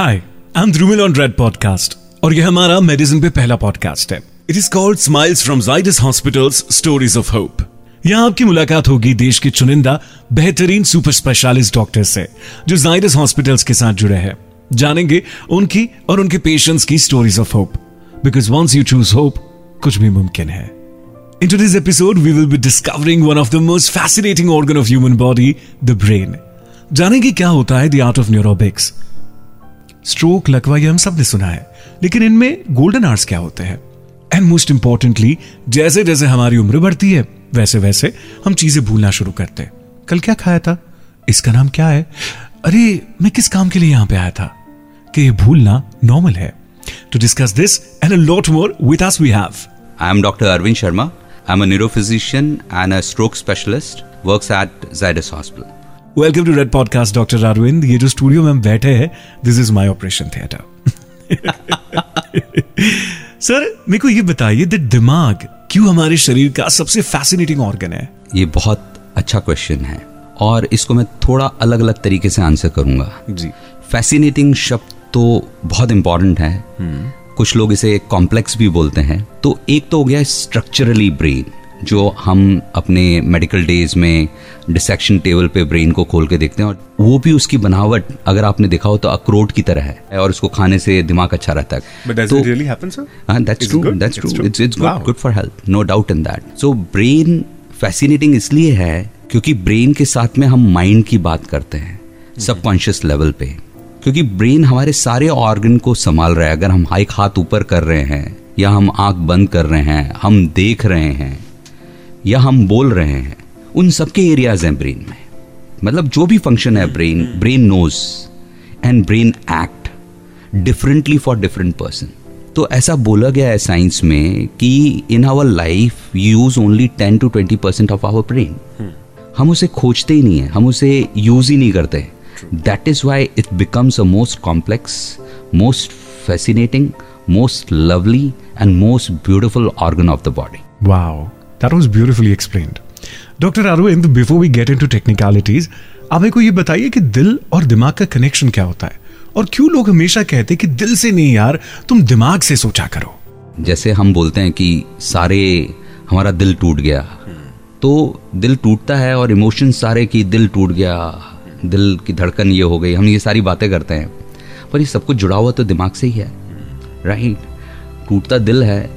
Hi I am on red podcast और यह हमारा मेडिसिन पे पहला पॉडकास्ट है। It is called smiles from Zydus hospitals stories of hope यहाँ आपकी मुलाकात होगी देश के चुनिंदा बेहतरीन सुपर स्पेशलिस्ट डॉक्टर से जो जाइडस हॉस्पिटल्स के साथ जुड़े हैं। जानेंगे उनकी और उनके पेशेंट्स की stories of hope because once you choose hope कुछ भी मुमकिन है। In today's episode, we will be discovering one of the most fascinating organ of human body, the brain. जानेंगे क्या होता है the art of neurobics stroke लकवा ये हम सबने सुना है लेकिन इनमें गोल्डन आर्ट्स क्या होते हैं एंड मोस्ट इंपॉर्टेंटली जैसे जैसे हमारी उम्र बढ़ती है, वैसे वैसे हम चीज़ें भूलना शुरू करते हैं कल क्या खाया था इसका नाम क्या है अरे, मैं किस काम के लिए यहाँ पे आया था कि ये भूलना नॉर्मल है to discuss this and a lot more with us we have I am Dr. Arvind Sharma. I'm a neurophysician and a stroke specialist. Works at Zydus Hospital. Welcome to red podcast doctor Arvind ये जो studio में हम बैठे हैं this is my operation theatre sir मेरे को ये बताइए द दिमाग क्यों हमारे शरीर का सबसे फैसिनेटिंग ऑर्गन है? ये बहुत अच्छा क्वेश्चन है और इसको मैं थोड़ा अलग अलग तरीके से आंसर करूँगा। जी। फैसिनेटिंग शब्द तो बहुत इंपॉर्टेंट है। कुछ लोग इसे कॉम्प्लेक्स भी बोलते हैं। तो एक तो हो गया स्ट्रक्चरली ब्रेन जो हम अपने मेडिकल डेज़ में डिसेक्शन टेबल पे ब्रेन को खोल के देखते हैं और वो भी उसकी बनावट अगर आपने देखा हो तो अखरोट की तरह है और उसको खाने से दिमाग अच्छा रहता है। तो? हाँ good? for health no doubt in that. So brain fascinating इसलिए है क्योंकि ब्रेन के साथ में हम माइंड की बात करते हैं सबकॉन्शियस लेवल पे। क्योंकि ब्रेन हमारे सारे ऑर्गन को संभाल रहा है। अगर हम एक हाथ ऊपर कर रहे हैं या हम आँख बंद कर रहे हैं हम देख रहे हैं या हम बोल रहे हैं उन सबके एरियाज़ हैं ब्रेन में। मतलब जो भी फ़ंक्शन है brain brain knows and brain act differently for different person तो ऐसा बोला गया है साइंस में कि in our life use only ten to twenty percent of our brain हम उसे खोजते ही नहीं है हम उसे यूज़ ही नहीं करते। That is why it becomes a most complex most fascinating most lovely and most beautiful organ of the body Wow, that was beautifully explained. Doctor Arvind before we get into technicalities आप मेरे ये बताइए कि दिल और दिमाग का connection क्या होता है? और क्यों लोग हमेशा कहते कि दिल से नहीं यार, तुम दिमाग से सोचा करो? जैसे हम बोलते हैं कि सारे, हमारा दिल टूट गया। तो दिल टूटता है और इमोशन सारे कि दिल टूट गया, दिल की धड़कन ये हो गई, हम ये सारी बातें करते हैं। पर ये सब कुछ जुड़ा हुआ तो दिमाग से ही है। राइट टूटता दिल है,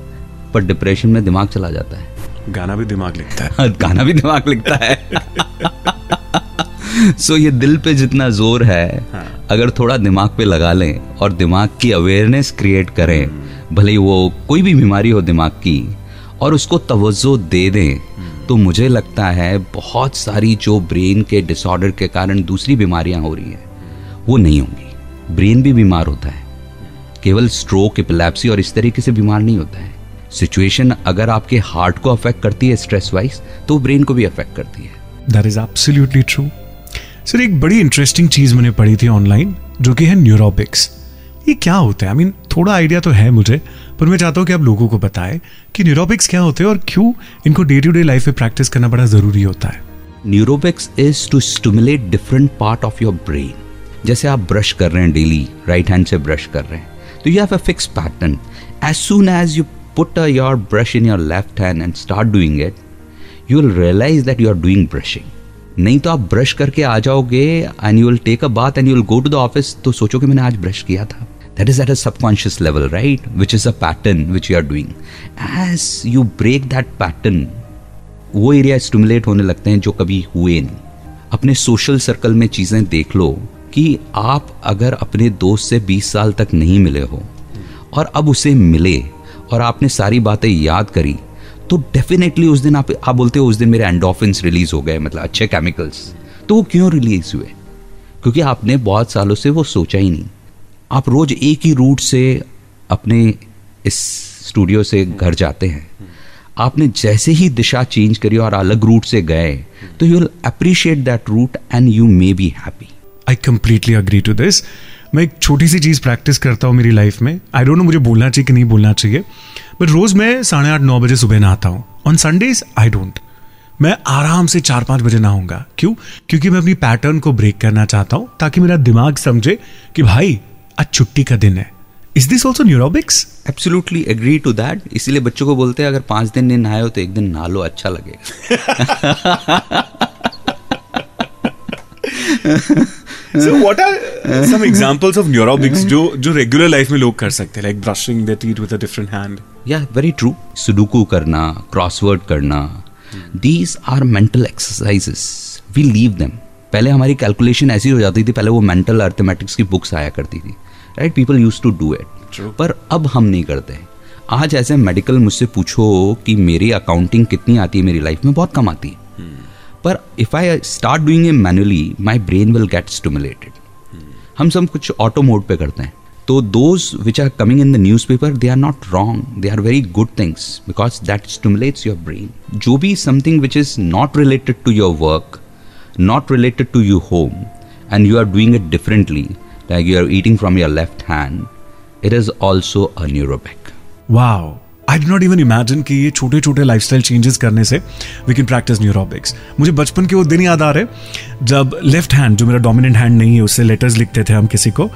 पर डिप्रेशन में दिमाग चला जाता है। गाना भी दिमाग लिखता है। गाना भी दिमाग लिखता है। सो ये दिल पे जितना ज़ोर है हाँ. अगर थोड़ा दिमाग पे लगा लें और दिमाग की अवेयरनेस क्रिएट करें भले वो कोई भी बीमारी हो दिमाग की और उसको तवज्जो दे दें तो मुझे लगता है बहुत सारी जो ब्रेन के डिसऑर्डर के कारण दूसरी बीमारियाँ हो रही हैं वो नहीं होंगी। ब्रेन भी बीमार होता है। केवल स्ट्रोक एपिलेप्सी और इस तरीके से बीमार नहीं होता है। सिचुएशन अगर आपके हार्ट को अफेक्ट करती है स्ट्रेस वाइज तो ब्रेन को भी अफेक्ट करती है। That is absolutely true sir एक बड़ी इंटरेस्टिंग चीज़ मैंने पढ़ी थी ऑनलाइन जो कि है न्यूरोबिक्स ये क्या होता है? आई I मीन mean, थोड़ा आइडिया तो है मुझे पर मैं चाहता हूँ कि आप लोगों को बताएँ कि न्यूरोबिक्स क्या होते हैं और क्यों इनको डे टू डे लाइफ में प्रैक्टिस करना बड़ा ज़रूरी होता है। Neurobics is to stimulate different part of your brain जैसे आप ब्रश कर रहे हैं डेली राइट हैंड से ब्रश कर रहे हैं तो you have a fix pattern as soon as you put your brush in your left hand and start doing it you will realise that you are doing brushing नहीं तो आप brush करके आ जाओगे and you will take a bath and you will go to the office तो सोचो कि मैंने आज ब्रश किया था। That is at a subconscious level right which is a pattern which you are doing as you break that pattern वो area stimulate होने लगते हैं जो कभी हुए नहीं। अपने सोशल सर्कल में चीज़ें देख लो कि आप अगर अपने दोस्त से 20 साल तक नहीं मिले हो, और अब उसे मिले और आपने सारी बातें याद करी तो डेफिनेटली उस दिन आप आप बोलते हो उस दिन मेरे एंडोफिन्स रिलीज़ हो गए मतलब अच्छे केमिकल्स तो वो क्यों रिलीज़ हुए? क्योंकि आपने बहुत सालों से वो सोचा ही नहीं। आप रोज एक ही रूट से अपने इस स्टूडियो से घर जाते हैं। आपने जैसे ही दिशा चेंज करी और अलग रूट से गए तो you will appreciate that route and you may be happy I completely agree to this मैं एक छोटी सी चीज़ प्रैक्टिस करता हूँ मेरी लाइफ में। आई डोंट नो मुझे बोलना चाहिए कि नहीं बोलना चाहिए। बट रोज मैं साढ़े आठ नौ बजे सुबह नहाता हूँ। ऑन संडेज आई डोंट मैं आराम से चार पाँच बजे नहाऊँगा। क्यों? क्योंकि मैं अपनी पैटर्न को ब्रेक करना चाहता हूँ ताकि मेरा दिमाग समझे कि भाई आज छुट्टी का दिन है। Is this also neurobics absolutely agree to that इसीलिए बच्चों को बोलते हैं अगर पाँच दिन नहीं नहाए हो तो एक दिन नहा लो अच्छा लगेगा. so what are some examples of neurobics जो जो रेगुलर लाइफ में लोग कर सकते हैं? Like brushing the teeth with a different hand या वेरी ट्रू सुडुकू करना क्रॉसवर्ड करना these are mental exercises we leave them पहले हमारी कैलकुलेशन ऐसी हो जाती थी पहले वो मेंटल अर्थमेटिक्स की बुक्स आया करती थी. Right people use to do it पर अब हम नहीं करते आज ऐसे मेडिकल मुझसे पूछो कि मेरी अकाउंटिंग कितनी आती है मेरी लाइफ में? बहुत कम आती है. पर if I start doing a manually my brain will get stimulated हम सब कुछ ऑटो मोड पे करते हैं। तो those which are coming in the newspaper they are not wrong they are very good things because that stimulates your brain जो भी something which is not related to your work not related to your home and you are doing it differently, like you are eating from your left hand, it is also a neurobic wow. I did not even imagine कि ये छोटे छोटे life style changes करने से we can practice neurobics मुझे बचपन के वो दिन याद आ रहे जब लेफ़्ट हैंड जो मेरा डोमिनेंट हैंड नहीं है, उससे लेटर्स लिखते थे हम किसी को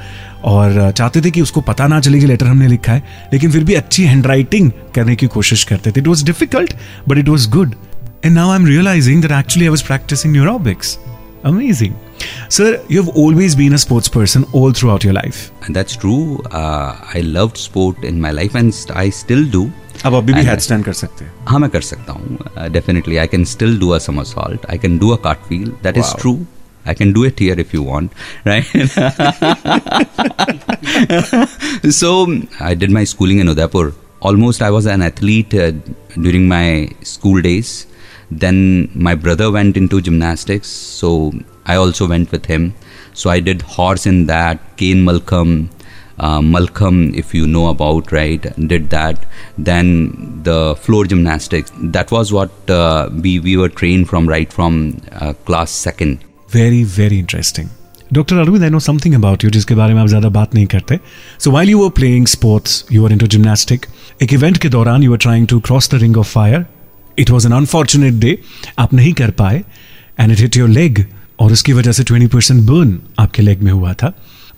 और चाहते थे कि उसको पता ना चले कि लेटर हमने लिखा है, लेकिन फिर भी अच्छी हैंड राइटिंग करने की कोशिश करते थे। It was difficult but it was good and now I am realising that actually I was practising neurobics Amazing. Sir, you've always been a sports person all throughout your life. And that's true. Uh, I loved sport in my life and I still do. अब अभी भी head stand कर सकते हैं हाँ मैं कर सकता हूँ definitely I can still do a somersault I can do a cartwheel that is true I can do it here if you want, right? so I did my schooling in Udaipur. Almost I was an athlete uh, during my school days. Then my brother went into gymnastics, so I also went with him. So I did horse in that, Kane Malcolm, uh, Malcolm, if you know about, right, did that. Then the floor gymnastics, that was what uh, we, we were trained from right from uh, class second. Very, very interesting. Dr. Arvind, I know something about you जिसके बारे में आप ज़्यादा बात नहीं करते So while you were playing sports, you were into gymnastic. एक event के दौरान you were trying to cross the ring of fire it was an unfortunate day आप नहीं कर पाए and it hit your leg और उसकी वजह से ट्वेंटी परसेंट बर्न आपके लेग में हुआ था।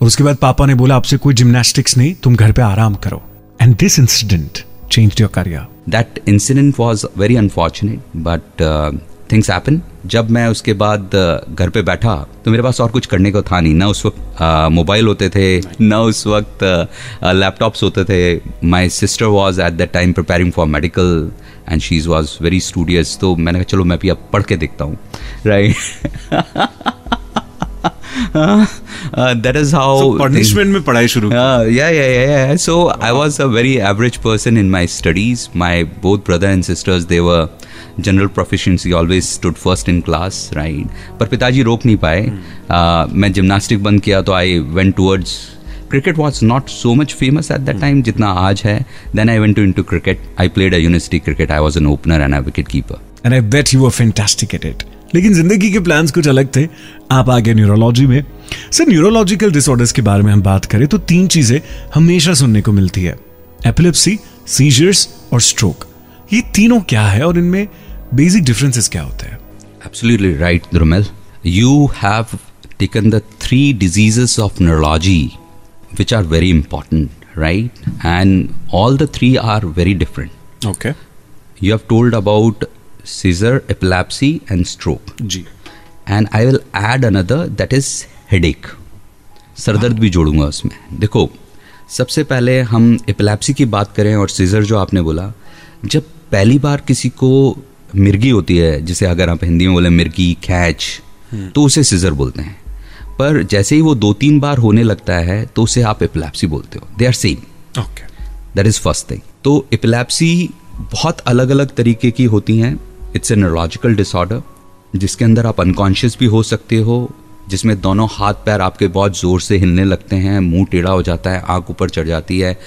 और उसके बाद पापा ने बोला, आपसे कोई जिम्नास्टिक्स नहीं, तुम घर पे आराम करो। And this incident change your career that incident was very unfortunate but things happen जब मैं उसके बाद घर पे बैठा तो मेरे पास और कुछ करने को था नहीं। ना उस वक्त मोबाइल होते थे, ना उस वक्त लैपटॉप्स होते थे। My sister was at that time preparing for medical and she's was very studious तो मैंने कहा, चलो, मैं भी अब पढ़ के देखता हूँ। Right that that is how punishment में पढ़ाई शुरू so I was a very average person in my studies my both brother and sisters they were general proficiency always stood first in class right पर पिताजी रोक नहीं पाए मैं gymnastic बंद किया तो I went towards cricket was not so much famous at that time जितना आज है then I went to in to cricket I played a university cricket I was an opener and a wicket keeper and I bet you were fantastic लेकिन ज़िंदगी के plans कुछ अलग थे आप आगे न्यूरोलॉजी में सर न्यूरोलॉजिकल डिसऑर्डर्स के बारे में हम बात करें तो तीन चीज़ें हमेशा सुनने को मिलती है एपिलेप्सी सीजर्स और स्ट्रोक ये तीनों क्या है और इनमें बेसिक डिफरेंसेस क्या होते हैं absolutely right Drumil you have taken the three diseases of neurology which are very important, right? And all the three are very different. Okay. You have told about seizure, epilepsy, and stroke. G. And I will add another that is headache. सरदर्द भी जोड़ूँगा उसमें। देखो सबसे पहले हम epilepsy की बात करें और सीजर जो आपने बोला जब पहली बार किसी को मिर्गी होती है जिसे अगर आप हिंदी में बोले मिर्गी खैच तो उसे सीजर बोलते हैं। पर जैसे ही वो दो तीन बार होने लगता है तो उसे आप एपिलेप्सी बोलते हो। They are same okay that is first thing तो एपिलेप्सी बहुत अलग अलग तरीके की होती हैं। इट्स ए न्यूरोलॉजिकल डिसऑर्डर जिसके अंदर आप अनकॉन्शियस भी हो सकते हो जिसमें दोनों हाथ पैर आपके बहुत ज़ोर से हिलने लगते हैं मुँह टेढ़ा हो जाता है आँख ऊपर चढ़ जाती है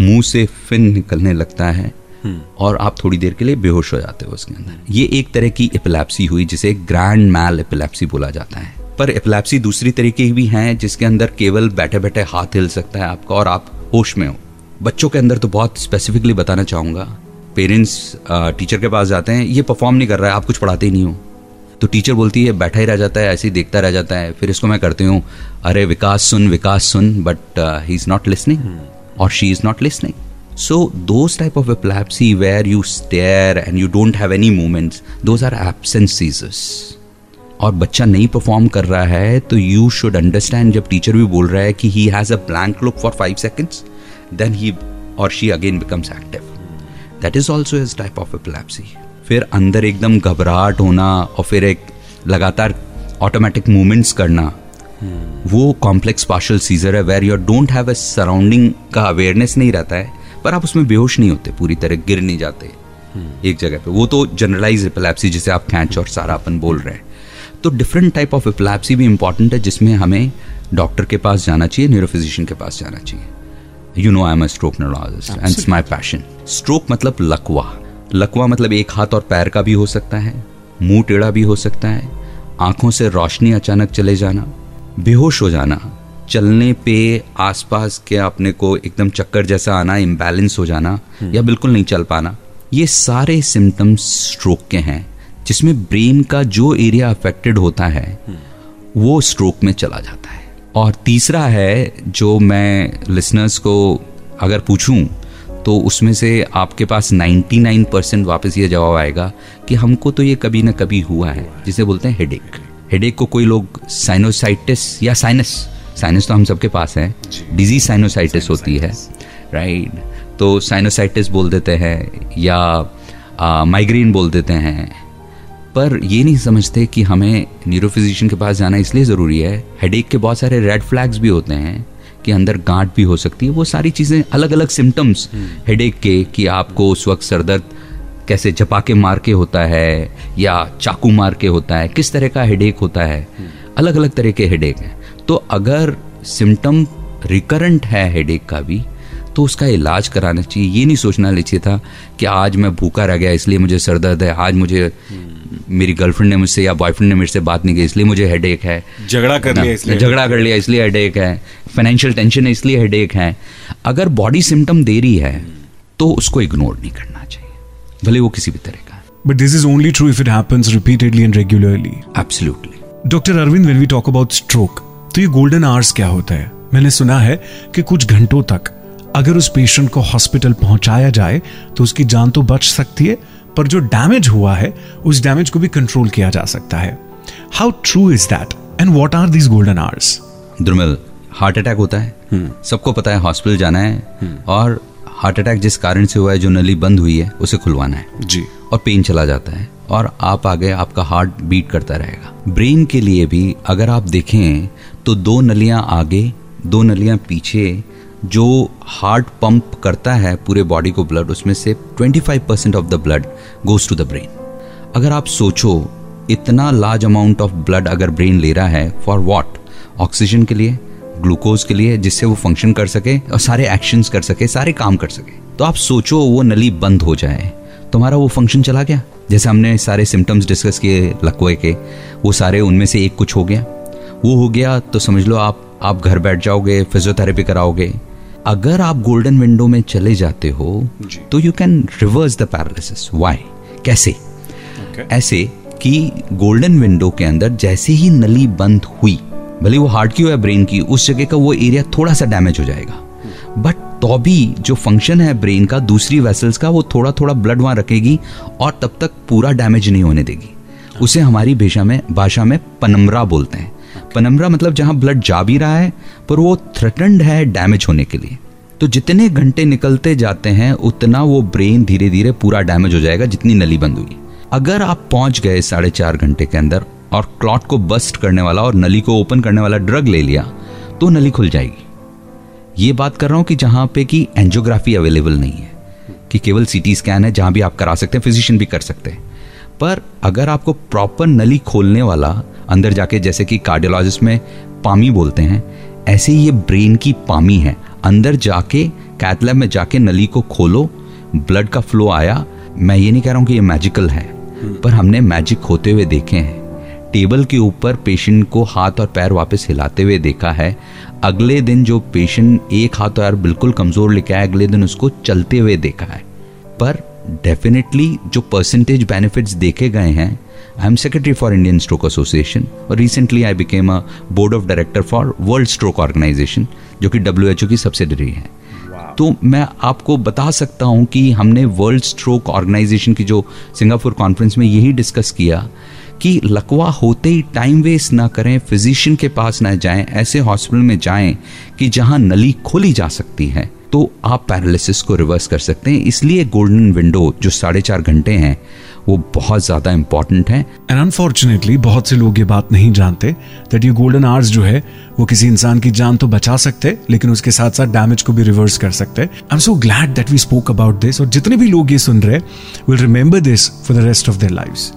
मुँह से फिन निकलने लगता है hmm. और आप थोड़ी देर के लिए बेहोश हो जाते हो उसके अंदर। ये एक तरह की एपिलेप्सी हुई जिसे ग्रैंड मैल एपिलेप्सी बोला जाता है। पर एपिलेप्सी दूसरी तरीके की भी हैं जिसके अंदर केवल बैठे बैठे हाथ हिल सकता है आपका और आप होश में हो। बच्चों के अंदर तो बहुत स्पेसिफिकली बताना चाहूँगा पेरेंट्स टीचर के पास जाते हैं ये परफॉर्म नहीं कर रहा है आप कुछ पढ़ाते ही नहीं हो। तो टीचर बोलती है बैठा ही रह जाता है ऐसे ही देखता रह जाता है फिर इसको मैं करती हूँ। अरे विकास सुन विकास सुन but he is not listening और she is not listening So those type of epilepsy where you stare and you don't have any movements, those are absent. और बच्चा नहीं परफॉर्म कर रहा है तो यू शुड अंडरस्टैंड जब टीचर भी बोल रहा है कि he has a blank look for five seconds then he और she again becomes active that is also is type of epilepsy फिर अंदर एकदम घबराहट होना और फिर एक लगातार ऑटोमेटिक मूवमेंट्स करना। वो कॉम्प्लेक्स पार्शल सीजर है where your don't have a surrounding का अवेयरनेस नहीं रहता है, पर आप उसमें बेहोश नहीं होते, पूरी तरह गिर नहीं जाते एक जगह पे। वो तो जनरलाइज एपिलेप्सी जिसे आप खेच और सारा अपन बोल रहे हैं। तो डिफरेंट टाइप ऑफ़ एपिलेप्सी भी इंपॉर्टेंट है, जिसमें हमें डॉक्टर के पास जाना चाहिए न्यूरोफिजिशियन के पास जाना चाहिए। You know I am stroke neurologist and it's my passion stroke मतलब लकवा। लकवा मतलब एक हाथ और पैर का भी हो सकता है मुँह टेढ़ा भी हो सकता है आँखों से रोशनी अचानक चले जाना बेहोश हो जाना चलने पे आसपास के अपने को एकदम चक्कर जैसा आना इम्बैलेंस हो जाना या बिल्कुल नहीं चल पाना ये सारे सिम्टम्स स्ट्रोक के हैं जिसमें ब्रेन का जो एरिया अफेक्टेड होता है वो स्ट्रोक में चला जाता है। और तीसरा है जो मैं लिसनर्स को अगर पूछूँ तो उसमें से आपके पास 99 परसेंट वापस ये जवाब आएगा कि हमको तो ये कभी ना कभी हुआ है जिसे बोलते हैं हेडेक हेडेक को कोई लोग साइनोसाइटिस या साइनस साइनस तो हम सबके पास है डिज़ीज़ साइनोसाइटिस होती है राइट तो साइनोसाइटिस बोल देते हैं या माइग्रेन बोल देते हैं पर ये नहीं समझते कि हमें न्यूरोफिजिशियन के पास जाना इसलिए ज़रूरी है। हेडेक के बहुत सारे रेड फ्लैग्स भी होते हैं कि अंदर गांठ भी हो सकती है। वो सारी चीज़ें अलग अलग सिम्टम्स हेडेक के कि आपको उस वक्त सरदर्द कैसे चपाके मार के होता है या चाकू मार के होता है किस तरह का हेडेक होता है। अलग अलग तरह के हेडेक हैं। तो अगर सिम्टम रिकरेंट है हेडेक का भी तो उसका इलाज कराना चाहिए ये नहीं सोचना चाहिए था कि आज मैं भूखा रह गया इसलिए मुझे सर दर्द है आज मुझे मेरी गर्लफ्रेंड ने मुझसे या बॉयफ्रेंड ने मेरे से बात नहीं की इसलिए मुझे हेडेक है। झगड़ा कर लिया इसलिए। झगड़ा कर लिया इसलिए हेडेक है। फाइनेंशियल टेंशन है इसलिए हेडेक है। अगर बॉडी सिम्टम दे रही है तो उसको इग्नोर नहीं करना चाहिए। भले वो किसी भी तरह का। But this is only true if it happens repeatedly and regularly. Absolutely doctor Arvind when we talk about stroke, तो ये गोल्डन आवर्स क्या होता है? मैंने सुना है कि कुछ घंटों तक अगर उस पेशेंट को हॉस्पिटल पहुँचाया जाए तो उसकी जान तो बच सकती है पर जो डैमेज हुआ है उस डैमेज को भी कंट्रोल किया जा सकता है। How true is that and what are these golden hours Drumil heart attack होता है। सबको पता है हॉस्पिटल जाना है और हार्ट अटैक जिस कारण से हुआ है जो नली बंद हुई है उसे खुलवाना है। जी। और पेन चला जाता है और आप आगे आपका हार्ट बीट करता रहेगा। ब्रेन के लिए भी अगर आप देखें तो दो नलियाँ आगे दो नलियाँ पीछे जो हार्ट पंप करता है पूरे बॉडी को ब्लड उसमें से 25 percent of the blood goes to the brain अगर आप सोचो, इतना लार्ज अमाउंट ऑफ़ ब्लड अगर ब्रेन ले रहा है फॉर वॉट ऑक्सीजन के लिए ग्लूकोज के लिए, जिससे वो फ़ंक्शन कर सके, और सारे एक्शंस कर सके, सारे काम कर सके। तो आप सोचो, वो नली बंद हो जाए। तुम्हारा वो फ़ंक्शन चला गया? जैसे हमने सारे सिम्टम्स डिस्कस किए लकवे के, वो सारे उनमें से एक कुछ हो गया। वो हो गया तो समझ लो आप आप घर बैठ जाओगे फिजियोथेरेपी कराओगे अगर आप गोल्डन विंडो में चले जाते हो तो you can reverse the paralysis why कैसे? Okay. ऐसे कि गोल्डन विंडो के अंदर जैसे ही नली बंद हुई भले वो हार्ट की हो या ब्रेन की उस जगह का वो एरिया थोड़ा सा डैमेज हो जाएगा। बट तो भी जो फ़ंक्शन है ब्रेन का दूसरी वेसल्स का वो थोड़ा थोड़ा ब्लड वहाँ रखेगी और तब तक पूरा डैमेज नहीं होने देगी। उसे हमारी भाषा में भाषा में पनमरा बोलते हैं। पनमरा मतलब जहाँ ब्लड जा भी रहा है, पर वो थ्रेटन्ड है डैमेज होने के लिए। तो जितने घंटे निकलते जाते हैं, उतना वो ब्रेन धीरे धीरे पूरा डैमेज हो जाएगा, जितनी नली बंद हुई। अगर आप पहुँच गए साढ़े चार घंटे के अंदर और क्लॉट को बस्ट करने वाला और नली को ओपन करने वाला ड्रग ले लिया तो नली खुल जाएगी। ये बात कर रहा हूँ कि जहाँ पे कि एंजियोग्राफी अवेलेबल नहीं है, कि केवल सीटी स्कैन है, जहाँ भी आप करा सकते हैं फिजिशियन भी कर सकते हैं। पर अगर आपको प्रॉपर नली खोलने वाला अंदर जाके जैसे कि कार्डियोलॉजिस्ट में पामी बोलते हैं ऐसे ही ये ब्रेन की पामी है। अंदर जाके कैथलैब में जाके नली को खोलो ब्लड का फ्लो आया। मैं ये नहीं कह रहा हूँ कि ये मैजिकल है पर हमने मैजिक होते हुए देखे हैं। टेबल के ऊपर पेशेंट को हाथ और पैर वापस हिलाते हुए देखा है। अगले दिन जो पेशेंट एक हाथ और बिल्कुल कमज़ोर लेके आया अगले दिन उसको चलते हुए देखा है। पर डेफिनेटली जो परसेंटेज बेनिफिट्स देखे गए हैं I am secretary for Indian stroke association और recently I became a board of director for world stroke organisation जो कि WHO की सब्सिडरी है। तो मैं आपको बता सकता हूँ कि हमने वर्ल्ड स्ट्रोक ऑर्गेनाइजेशन की जो सिंगापुर कॉन्फ्रेंस में यही डिस्कस किया कि लकवा होते ही टाइम वेस्ट ना करें फिजिशियन के पास ना जाएँ ऐसे हॉस्पिटल में जाएँ कि जहाँ नली खोली जा सकती है। तो आप पैरालिसिस को रिवर्स कर सकते हैं। इसलिए गोल्डन विंडो जो साढ़े चार घंटे हैं वो बहुत ज़्यादा इंपॉर्टेंट है। एंड अनफॉर्चुनेटली बहुत से लोग ये बात नहीं जानते दैट ये गोल्डन आवर्स जो है वो किसी इंसान की जान तो बचा सकते लेकिन उसके साथ साथ डैमेज को भी रिवर्स कर सकते। I am so glad that we spoke about this और जितने भी लोग ये सुन रहे will remember this for the rest of their lives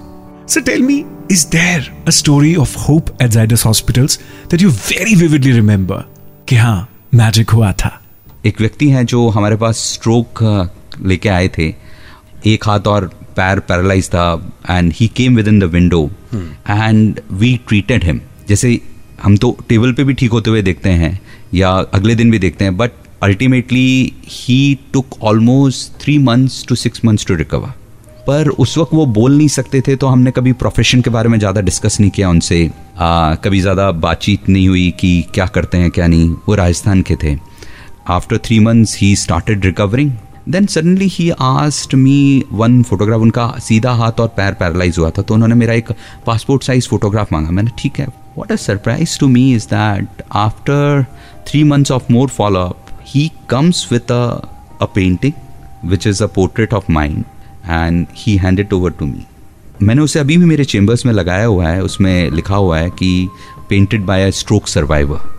So tell me, is there a story of hope at Zydus Hospitals that you very vividly remember? कि हाँ magic हुआ था? एक व्यक्ति हैं जो हमारे पास स्ट्रोक लेके आए थे। एक हाथ और पैर पैरालाइज था and he came within the window and we treated him जैसे हम तो टेबल पे भी ठीक होते हुए देखते हैं या अगले दिन भी देखते हैं but ultimately he took almost three months to six months to recover पर उस वक्त वो बोल नहीं सकते थे तो हमने कभी प्रोफेशन के बारे में ज़्यादा डिस्कस नहीं किया उनसे। आ, कभी ज़्यादा बातचीत नहीं हुई कि क्या करते हैं क्या नहीं। वो राजस्थान के थे। After three months he started recovering then suddenly he asked me one photograph उनका सीधा हाथ और पैर पैरालाइज हुआ था तो उन्होंने मेरा एक पासपोर्ट साइज़ फोटोग्राफ मांगा। मैंने, ठीक है what a surprise to me is that after three months of more follow up he comes with a painting which is a portrait of mind and he hand it over to me मैंने उसे अभी भी मेरे chambers में लगाया हुआ है, उसमें लिखा हुआ है कि painted by a stroke survivor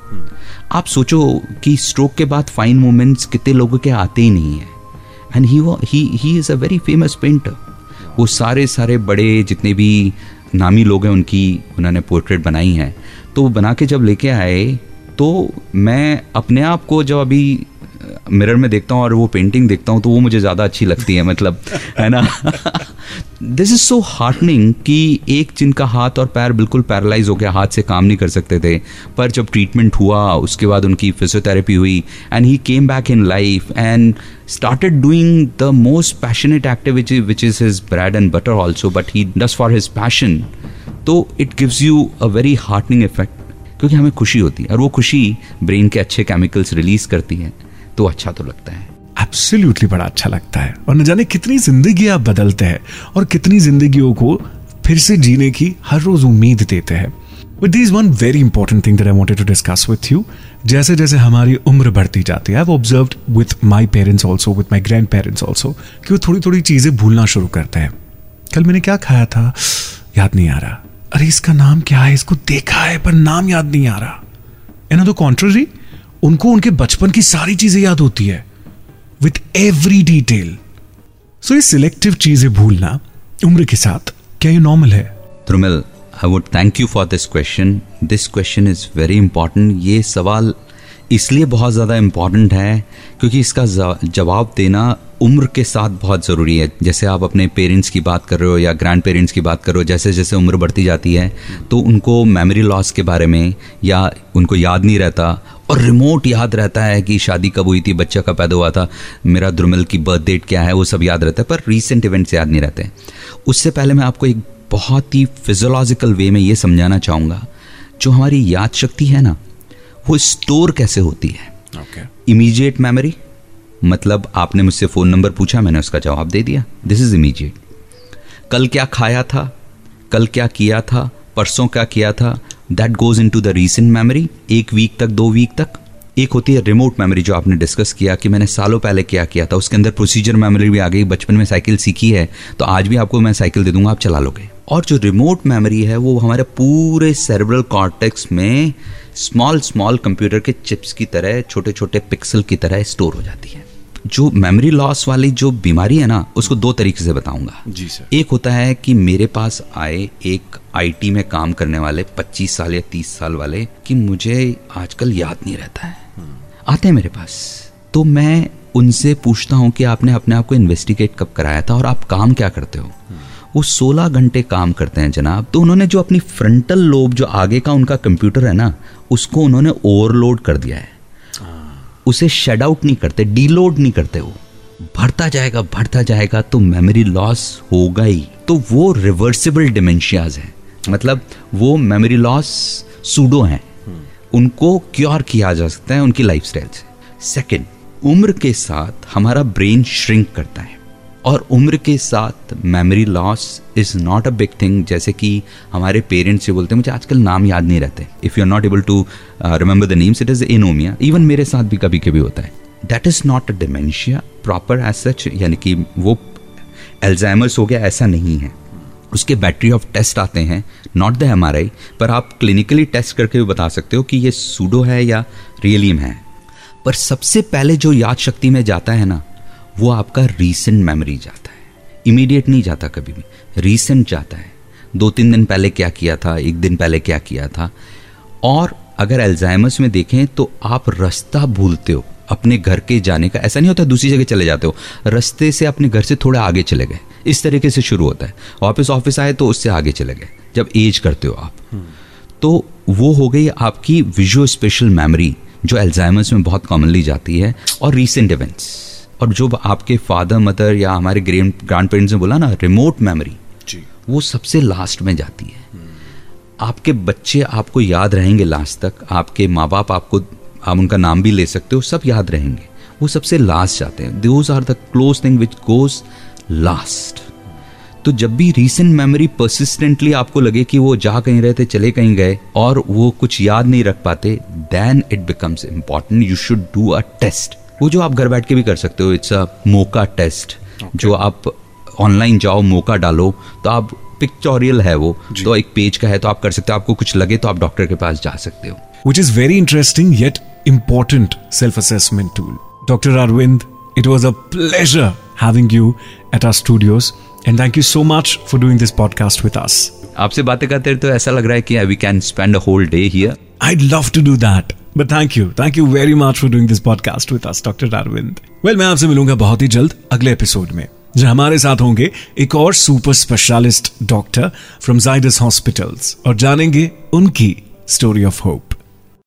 आप सोचो कि स्ट्रोक के बाद फाइन मोमेंट्स कितने लोगों के आते ही नहीं है। And he he he is a very famous painter वो सारे सारे बड़े जितने भी नामी लोग हैं उनकी, उन्होंने पोर्ट्रेट बनाई है। तो वो बना के जब लेके आए तो मैं अपने आप को जब अभी मिरर में देखता हूँ और वो पेंटिंग देखता हूँ तो वो मुझे ज़्यादा अच्छी लगती है मतलब है ना? दिस इज़ सो हार्टनिंग कि एक जिनका हाथ और पैर बिल्कुल पैरालाइज हो गया, हाथ से काम नहीं कर सकते थे। पर जब ट्रीटमेंट हुआ, उसके बाद उनकी फिजियोथेरेपी हुई and he came back in life and started doing the most passionate activity which is his bread and butter also but he does for his passion तो it gives you a very heartening effect क्योंकि हमें खुशी होती है। और वो खुशी brain के अच्छे केमिकल्स रिलीज़ करती है तो अच्छा तो लगता है। एब्सोल्युटली बड़ा अच्छा लगता है। और न जाने कितनी ज़िंदगी आप बदलते हैं और कितनी जिंदगियों को फिर से जीने की हर रोज उम्मीद देते हैं। There is one very important thing that I wanted to discuss with you. जैसे जैसे हमारी उम्र बढ़ती जाती है I observe with my parents also with my grandparents also कि वो थोड़ी थोड़ी चीज़ें भूलना शुरू करते हैं। कल मैंने क्या खाया था? याद नहीं आ रहा। अरे, इसका नाम क्या है? इसको देखा है, पर नाम याद नहीं आ रहा। एन द कॉन्ट्ररी उनको उनके बचपन की सारी चीज़ें याद होती है। विथ एवरी डिटेल सो ये सिलेक्टिव चीज़ें भूलना उम्र के साथ क्या ये नॉर्मल है? Dhrumil I would thank you for this question this question is very important ये सवाल इसलिए बहुत ज़्यादा इंपॉर्टेंट है क्योंकि इसका जवाब देना उम्र के साथ बहुत ज़रूरी है। जैसे आप अपने पेरेंट्स की बात कर रहे हो या ग्रैंड पेरेंट्स की बात कर रहे हो, जैसे जैसे उम्र बढ़ती जाती है तो उनको मेमोरी लॉस के बारे में या उनको याद नहीं रहता और रिमोट याद रहता है कि शादी कब हुई थी बच्चा कब पैदा हुआ था मेरा द्रुमिल की बर्थ डेट क्या है वो सब याद रहता है पर रिसेंट इवेंट्स याद नहीं रहते उससे पहले मैं आपको एक बहुत ही फिजोलॉजिकल वे में ये समझाना चाहूँगा जो हमारी याद शक्ति है ना वो स्टोर कैसे होती है? Immediate okay. मेमोरी मतलब आपने मुझसे फ़ोन नंबर पूछा मैंने उसका जवाब दे दिया। दिस इज़ इमीजिएट कल क्या खाया था कल क्या किया था परसों क्या किया था that goes into the recent memory एक वीक तक, दो वीक तक। एक होती है रिमोट मेमोरी जो आपने डिस्कस किया कि मैंने सालों पहले क्या किया था। उसके अंदर प्रोसीजर मेमोरी भी आ गई। बचपन में साइकिल सीखी है। तो आज भी आपको मैं साइकिल दे दूँगा। आप चला लोगे। और जो रिमोट मेमोरी है, वो हमारे पूरे सेरेब्रल कॉर्टेक्स में स्मॉल स्मॉल कंप्यूटर के चिप्स की तरह छोटे छोटे पिक्सल की तरह स्टोर हो जाती है। जो मेमोरी लॉस वाली जो बीमारी है ना उसको दो तरीके से बताऊँगा। जी सर एक होता है कि मेरे पास आए एक आईटी में काम करने वाले 25 साल या 30 साल वाले कि मुझे आजकल याद नहीं रहता है। हम्म। आते हैं मेरे पास। तो मैं उनसे पूछता हूँ कि आपने अपने आप को इन्वेस्टिगेट कब कराया था और आप काम क्या करते हो? हम्म। वो 16 घंटे काम करते हैं जनाब। तो उन्होंने जो अपनी फ्रंटल लोब जो आगे का उनका कंप्यूटर है ना उसको उन्होंने ओवरलोड कर दिया है। उसे शेड आउट नहीं करते डीलोड नहीं करते वो। भरता जाएगा भरता जाएगा तो मेमोरी लॉस होगा ही। तो वो रिवर्सिबल डिमेंशियाज हैं। मतलब वो मेमोरी लॉस सूडो हैं। उनको क्योर किया जा सकता है उनकी लाइफ स्टाइल से। सेकेंड उम्र के साथ हमारा ब्रेन श्रिंक करता है। और उम्र के साथ memory loss is not a big thing जैसे कि हमारे पेरेंट्स से बोलते हैं, मुझे आजकल नाम याद नहीं रहते. If you are not able to remember the names it is anomia even मेरे साथ भी कभी कभी होता है. That is not a dementia proper as such यानी कि वो एल्जाइमर्स हो गया, ऐसा नहीं है. उसके बैटरी ऑफ़ टेस्ट आते हैं नॉट द एमआरआई पर आप क्लिनिकली टेस्ट करके भी बता सकते हो कि ये सूडो है या रियलियम है. पर सबसे पहले जो याद शक्ति में जाता है ना वो आपका रीसेंट मेमोरी जाता है। इमीडिएट नहीं जाता कभी भी। रीसेंट जाता है। दो तीन दिन पहले क्या किया था एक दिन पहले क्या किया था। और अगर एल्जाइमस में देखें तो आप रास्ता भूलते हो। अपने घर के जाने का ऐसा नहीं होता दूसरी जगह चले जाते हो। रास्ते से अपने घर से थोड़ा आगे चले गए। इस तरीके से शुरू होता है। वापस ऑफ़िस आए तो उससे आगे चले गए जब एज करते हो आप। तो वो हो गई आपकी विजुअल स्पेशल मेमोरी जो एल्जाइमर्स में बहुत कॉमनली जाती है और रीसेंट इवेंट्स और जो आपके फादर मदर या हमारे ग्रैंड ग्रांड पेरेंट्स ने बोला ना रिमोट मेमोरी वो सबसे लास्ट में जाती है। आपके बच्चे आपको याद रहेंगे लास्ट तक आपके माँ बाप आपको आप उनका नाम भी ले सकते हो सब याद रहेंगे। वो सबसे लास्ट जाते हैं। Those are the close thing which goes last तो जब भी रीसेंट मेमोरी परसिस्टेंटली आपको लगे कि वो जा कहीं रहे थे चले कहीं गए और वो कुछ याद नहीं रख पाते then it becomes important you should do a test वो जो आप घर बैठ के भी कर सकते हो इट्स अ मोका टेस्ट जो आप ऑनलाइन जाओ मौका डालो तो आप पिक्चोरियल है वो तो एक पेज का है तो आप कर सकते हो। आपको कुछ लगे तो आप डॉक्टर के पास जा सकते हो। Which is very interesting yet important self assessment tool doctor Arvind it was a pleasure having you at our studios and thank you so much for doing this podcast with us आपसे बातें करते तो ऐसा लग रहा है कि we can spend a whole day here I'd love to do that. But thank you thank you very much for doing this podcast with us doctor Arvind well मैं आपसे मिलूँगा बहुत ही जल्द अगले एपिसोड में जो हमारे साथ होंगे एक और super specialist doctor from Zydus hospitals और जानेंगे उनकी स्टोरी ऑफ़ होप